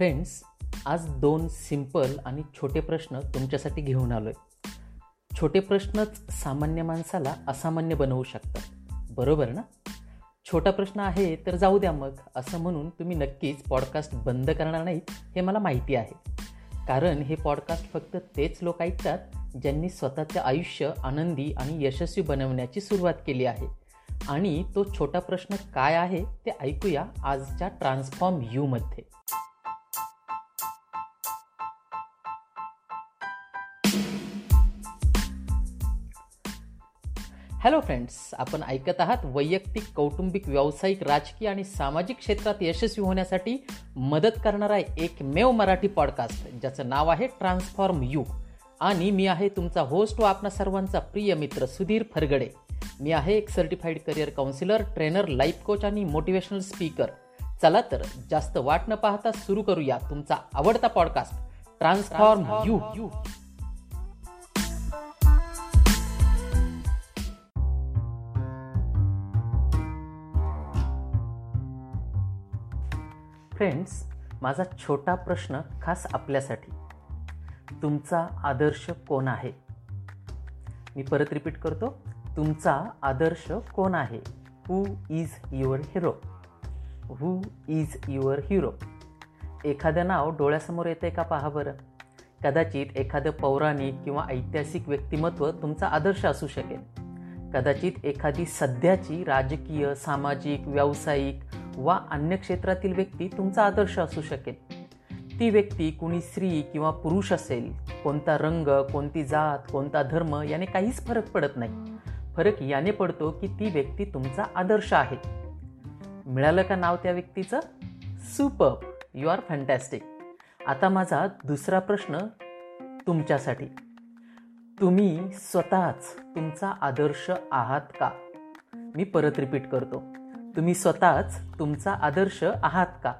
Friends आज दोन simple आणि छोटे प्रश्न तुमच्यासाठी घेऊन आलो आहे छोटे प्रश्नच सामान्य माणसाला असामान्य बनवू शकतात. बरोबर ना? छोटा प्रश्न आहे तर जाऊ द्या मग. असं म्हणून तुम्ही नक्कीच पॉडकास्ट बंद करणार नाही हे मला माहिती आहे. कारण हे पॉडकास्ट फक्त तेच लोक ऐकतात ज्यांनी स्वतःचे आयुष्य आनंदी आणि यशस्वी बनवण्याची सुरुवात केली आहे. आणि तो छोटा प्रश्न काय आहे ते ऐकूया आजच्या ट्रान्सफॉर्म यूमध्ये हॅलो फ्रेंड्स आपण ऐकत आहात वैयक्तिक कौटुंबिक व्यावसायिक राजकीय आणि सामाजिक क्षेत्रात यशस्वी होण्यासाठी मदत करणारा एकमेव मराठी पॉडकास्ट ज्याचं नाव आहे ट्रान्सफॉर्म यू आणि मी आहे तुमचा होस्ट व आपणा सर्वांचा प्रिय मित्र सुधीर फरगडे. मी आहे एक certified career counsellor trainer life coach आणि मोटिवेशनल स्पीकर चला तर जास्त वाट न पाहता सुरू करूया तुमचा आवडता podcast transform you you friends माझा छोटा प्रश्न खास आपल्यासाठी. तुमचा आदर्श कोण आहे? मी परत रिपीट करतो. तुमचा आदर्श कोण आहे? Who is your hero who is your hero एखादं नाव डोळ्यासमोर येतं आहे का पहा बरं? कदाचित एखादं पौराणिक किंवा ऐतिहासिक व्यक्तिमत्व तुमचा आदर्श असू शकेल. कदाचित एखादी सध्याची राजकीय सामाजिक व्यावसायिक वा अन्य क्षेत्रातील व्यक्ती तुमचा आदर्श असू शकेल. ती व्यक्ती कुणी स्त्री किंवा पुरुष असेल कोणता रंग कोणती जात कोणता धर्म याने काहीच फरक पडत नाही. फरक याने पडतो की ती व्यक्ती तुमचा आदर्श आहे. मिळालं का नाव त्या व्यक्तीचं? सुपर यू आर फॅन्टॅस्टिक आता माझा दुसरा प्रश्न तुमच्यासाठी. तुम्ही स्वतःच तुमचा आदर्श आहात का? मी परत रिपीट करतो. तुम्ही स्वतःच तुमचा आदर्श आहात का?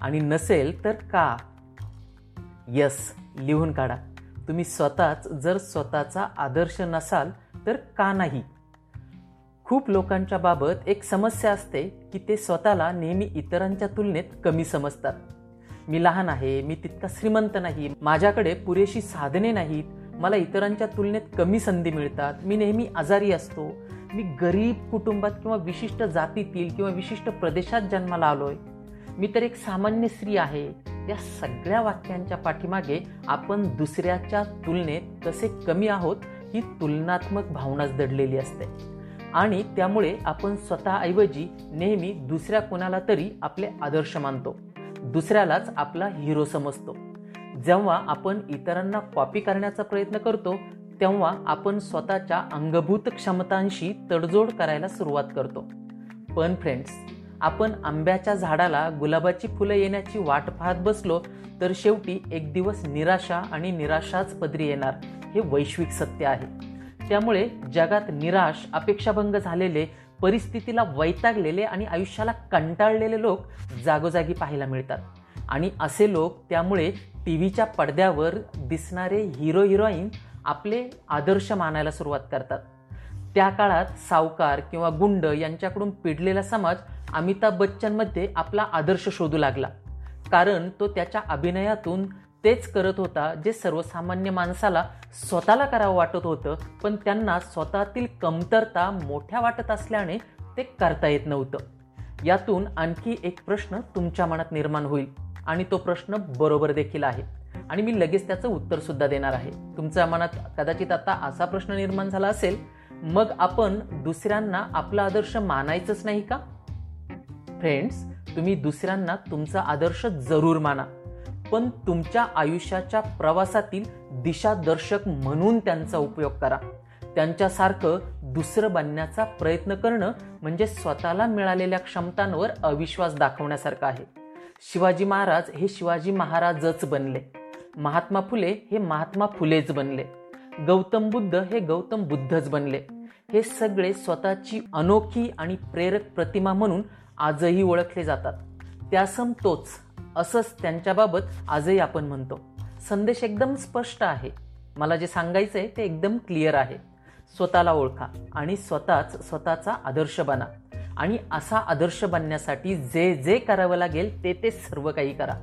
आणि नसेल तर का? यस लिहून काढा. तुम्ही स्वतःच जर स्वतःचा आदर्श नसाल तर का नाही? खूप लोकांच्या बाबत एक समस्या असते की ते स्वतःला नेहमी इतरांच्या तुलनेत कमी समजतात. मी लहान आहे मी तितका श्रीमंत नाही माझ्याकडे पुरेशी साधने नाहीत मला इतरांच्या तुलनेत कमी संधी मिळतात मी नेहमी आजारी असतो मी गरीब कुटुंबात किंवा विशिष्ट जातीतील किंवा विशिष्ट प्रदेशात जन्माला आलोय. मी तर एक सामान्य स्त्री आहे. या सगळ्या वाक्यांच्या पाठीमागे आपण दुसऱ्याच्या तुलनेत कसे कमी आहोत ही तुलनात्मक भावनाच दडलेली असते. आणि त्यामुळे आपण स्वतःऐवजी नेहमी दुसऱ्या कोणाला तरी आपले आदर्श मानतो. दुसऱ्यालाच आपला हिरो समजतो. जेव्हा आपण इतरांना कॉपी करण्याचा प्रयत्न करतो तेव्हा आपण स्वतःच्या अंगभूत क्षमतांशी तडजोड करायला सुरुवात करतो. पण फ्रेंड्स आपण आंब्याच्या झाडाला गुलाबाची फुलं येण्याची वाट पाहत बसलो तर शेवटी एक दिवस निराशा आणि निराशाच पदरी येणार हे वैश्विक सत्य आहे. त्यामुळे जगात निराश अपेक्षाभंग झालेले परिस्थितीला वैतागलेले आणि आयुष्याला कंटाळलेले लोक जागोजागी पाहायला मिळतात. आणि असे लोक त्यामुळे टी व्हीच्या पडद्यावर दिसणारे हिरो हिरोईन आपले आदर्श मानायला सुरुवात करतात. त्या काळात सावकार किंवा गुंड यांच्याकडून पिडलेला समाज अमिताभ बच्चनमध्ये आपला आदर्श शोधू लागला. कारण तो त्याच्या अभिनयातून तेच करत होता जे सर्वसामान्य माणसाला स्वतःला करावं वाटत होतं पण त्यांना स्वतःतील कमतरता मोठ्या वाटत असल्याने ते करता येत नव्हतं. यातून आणखी एक प्रश्न तुमच्या मनात निर्माण होईल आणि तो प्रश्न बरोबर देखील आहे. आणि मी लगेच त्याचं उत्तर सुद्धा देणार आहे. तुमच्या मनात कदाचित आता असा प्रश्न निर्माण झाला असेल मग आपण दुसऱ्यांना आपला आदर्श मानायचंच नाही का? फ्रेंड्स तुम्ही दुसऱ्यांना तुमचा आदर्श जरूर माना पण तुमच्या आयुष्याच्या प्रवासातील दिशादर्शक म्हणून त्यांचा उपयोग करा. त्यांच्यासारखं दुसरं बनण्याचा प्रयत्न करणं म्हणजे स्वतःला मिळालेल्या क्षमतांवर अविश्वास दाखवण्यासारखं आहे. शिवाजी महाराज हे शिवाजी महाराजच बनले. महात्मा फुले हे महात्मा फुलेच बनले. गौतम बुद्ध हे गौतम बुद्धच बनले. हे सगळे स्वतःची अनोखी आणि प्रेरक प्रतिमा म्हणून आजही ओळखले जातात. त्यासम तोच असंच त्यांच्याबाबत आजही आपण म्हणतो. संदेश एकदम स्पष्ट आहे. मला जे सांगायचं आहे ते एकदम क्लिअर आहे. स्वतःला ओळखा आणि स्वतःच स्वतःचा आदर्श बना. आणि असा आदर्श बनण्यासाठी जे जे करावं लागेल ते ते सर्व काही करा.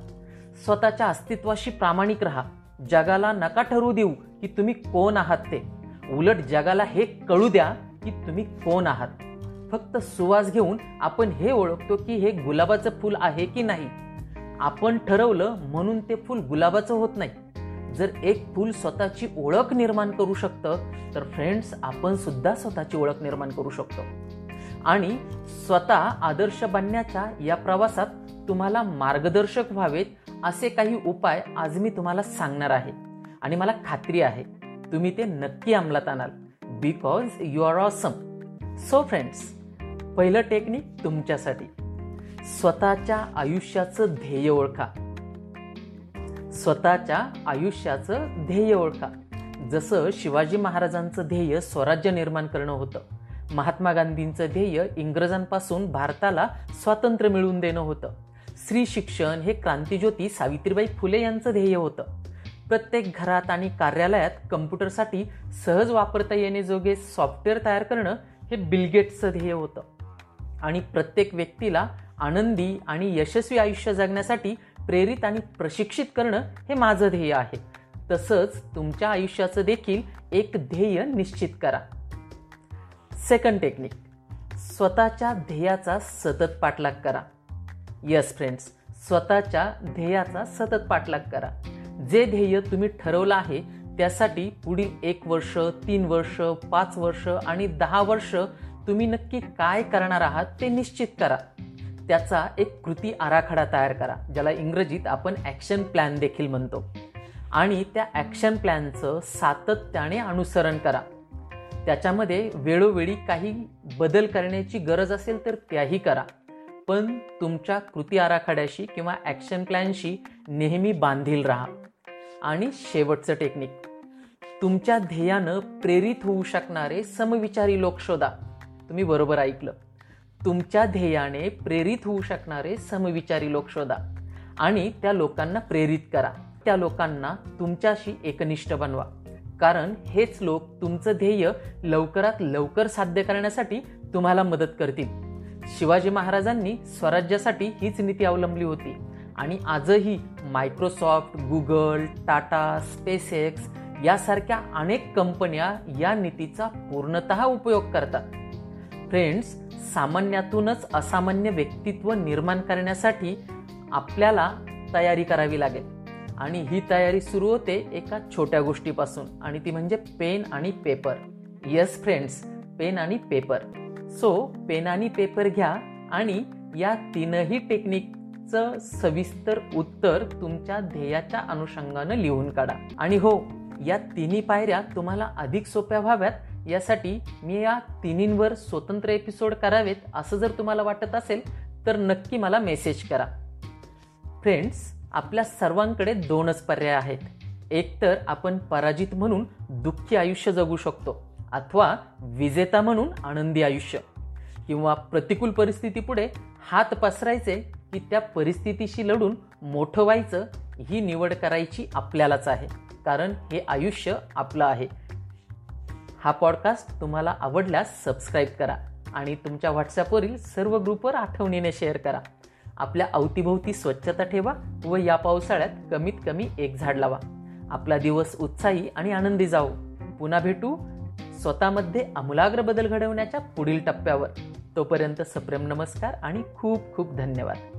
स्वतःच्या अस्तित्वाशी प्रामाणिक राहा. जगाला नका ठरू देऊ की तुम्ही कोण आहात ते. उलट जगाला हे कळू द्या की तुम्ही कोण आहात. फक्त सुवास घेऊन आपण हे ओळखतो की हे गुलाबाचं फूल आहे की नाही. आपण ठरवलं म्हणून ते फूल गुलाबाचं होत नाही. जर एक फूल स्वतःची ओळख निर्माण करू शकतं तर फ्रेंड्स आपण सुद्धा स्वतःची ओळख निर्माण करू शकतो. आणि स्वतः आदर्श बनण्याच्या या प्रवासात तुम्हाला मार्गदर्शक व्हावेत असे काही उपाय आज मी तुम्हाला सांगणार आहे. आणि मला खात्री आहे तुम्ही ते नक्की अंमलात आणाल. Because you are awesome so friends पहिलं टेक्निक तुमच्यासाठी. स्वतःच्या आयुष्याचं ध्येय ओळखा. स्वतःच्या आयुष्याचं ध्येय ओळखा. जसं शिवाजी महाराजांचं ध्येय स्वराज्य निर्माण करणं होतं. महात्मा गांधींचं ध्येय इंग्रजांपासून भारताला स्वातंत्र्य मिळवून देणं होतं. स्त्री शिक्षण हे क्रांतीज्योती सावित्रीबाई फुले यांचं ध्येय होतं. प्रत्येक घरात आणि कार्यालयात कम्प्युटरसाठी सहज वापरता येण्याजोगे सॉफ्टवेअर तयार करणं हे बिलगेट्सचं ध्येय होतं. आणि प्रत्येक व्यक्तीला आनंदी आणि यशस्वी आयुष्य जगण्यासाठी प्रेरित आणि प्रशिक्षित करणं हे माझं ध्येय आहे. तसंच तुमच्या आयुष्याचं देखील एक ध्येय निश्चित करा. सेकंड टेक्निक स्वतःच्या ध्येयाचा सतत पाठलाग करा. यस फ्रेंड्स स्वतःच्या ध्येयाचा सतत पाठलाग करा. जे ध्येय तुम्ही ठरवलं आहे त्यासाठी पुढील एक वर्ष तीन वर्ष पाच वर्ष आणि दहा वर्ष तुम्ही नक्की काय करणार आहात ते निश्चित करा. त्याचा एक कृती आराखडा तयार करा ज्याला इंग्रजीत आपण ॲक्शन प्लॅन देखील म्हणतो. आणि त्या ॲक्शन प्लॅनचं सातत्याने अनुसरण करा. त्याच्यामध्ये वेळोवेळी काही बदल करण्याची गरज असेल तर त्याही करा. पण तुमच्या कृती आराखड्याशी किंवा ॲक्शन प्लॅनशी नेहमी बांधील राहा. आणि शेवटचं टेक्निक तुमच्या ध्येयानं प्रेरित होऊ शकणारे समविचारी लोक शोधा. तुम्ही बरोबर ऐकलं. तुमच्या ध्येयाने प्रेरित होऊ शकणारे समविचारी लोक शोधा. आणि त्या लोकांना प्रेरित करा. त्या लोकांना तुमच्याशी एकनिष्ठ बनवा. कारण हेच लोक तुमचं ध्येय लवकरात लवकर साध्य करण्यासाठी तुम्हाला मदत करतील. शिवाजी महाराजांनी स्वराज्यासाठी हीच नीती अवलंबली होती. आणि आजही मायक्रोसॉफ्ट गुगल टाटा स्पेसेक्स यासारख्या अनेक कंपन्या या नीतीचा पूर्णत उपयोग करतात. फ्रेंड्स सामान्यातूनच असामान्य व्यक्तित्व निर्माण करण्यासाठी आपल्याला तयारी करावी लागेल. आणि ही तयारी सुरू होते एका छोट्या गोष्टीपासून आणि ती म्हणजे पेन आणि पेपर. येस फ्रेंड्स पेन आणि पेपर. सो पेनानी पेपर घ्या आणि या तीनही टेक्निकचं सविस्तर उत्तर तुमच्या ध्येयाच्या अनुषंगानं लिहून काढा. आणि हो या तिन्ही पायऱ्या तुम्हाला अधिक सोप्या व्हाव्यात. यासाठी मी या तिन्हींवर स्वतंत्र एपिसोड करावेत असं जर तुम्हाला वाटत असेल तर नक्की मला मेसेज करा. फ्रेंड्स आपल्या सर्वांकडे दोनच पर्याय आहेत. एकतर आपण पराजित म्हणून दुःखी आयुष्य जगू शकतो. अथवा विजेता म्हणून आनंदी आयुष्य किंवा प्रतिकूल परिस्थितीपुढे हात पसरायचे की त्या परिस्थितीशी लढून मोठं व्हायचं ही निवड करायची आपल्यालाच आहे. कारण हे आयुष्य आपलं आहे. हा पॉडकास्ट तुम्हाला आवडल्यास सबस्क्राईब करा आणि तुमच्या व्हॉट्सॲपवरील सर्व ग्रुपवर आठवणीने शेअर करा. आपल्या अवतीभोवती स्वच्छता ठेवा व या पावसाळ्यात कमीत कमी एक झाड लावा. आपला दिवस उत्साही आणि आनंदी जाऊ पुन्हा भेटू स्वतःमध्ये आमूलाग्र बदल घडवण्याच्या पुढील टप्प्यावर. तोपर्यंत सप्रेम नमस्कार आणि खूप खूप धन्यवाद.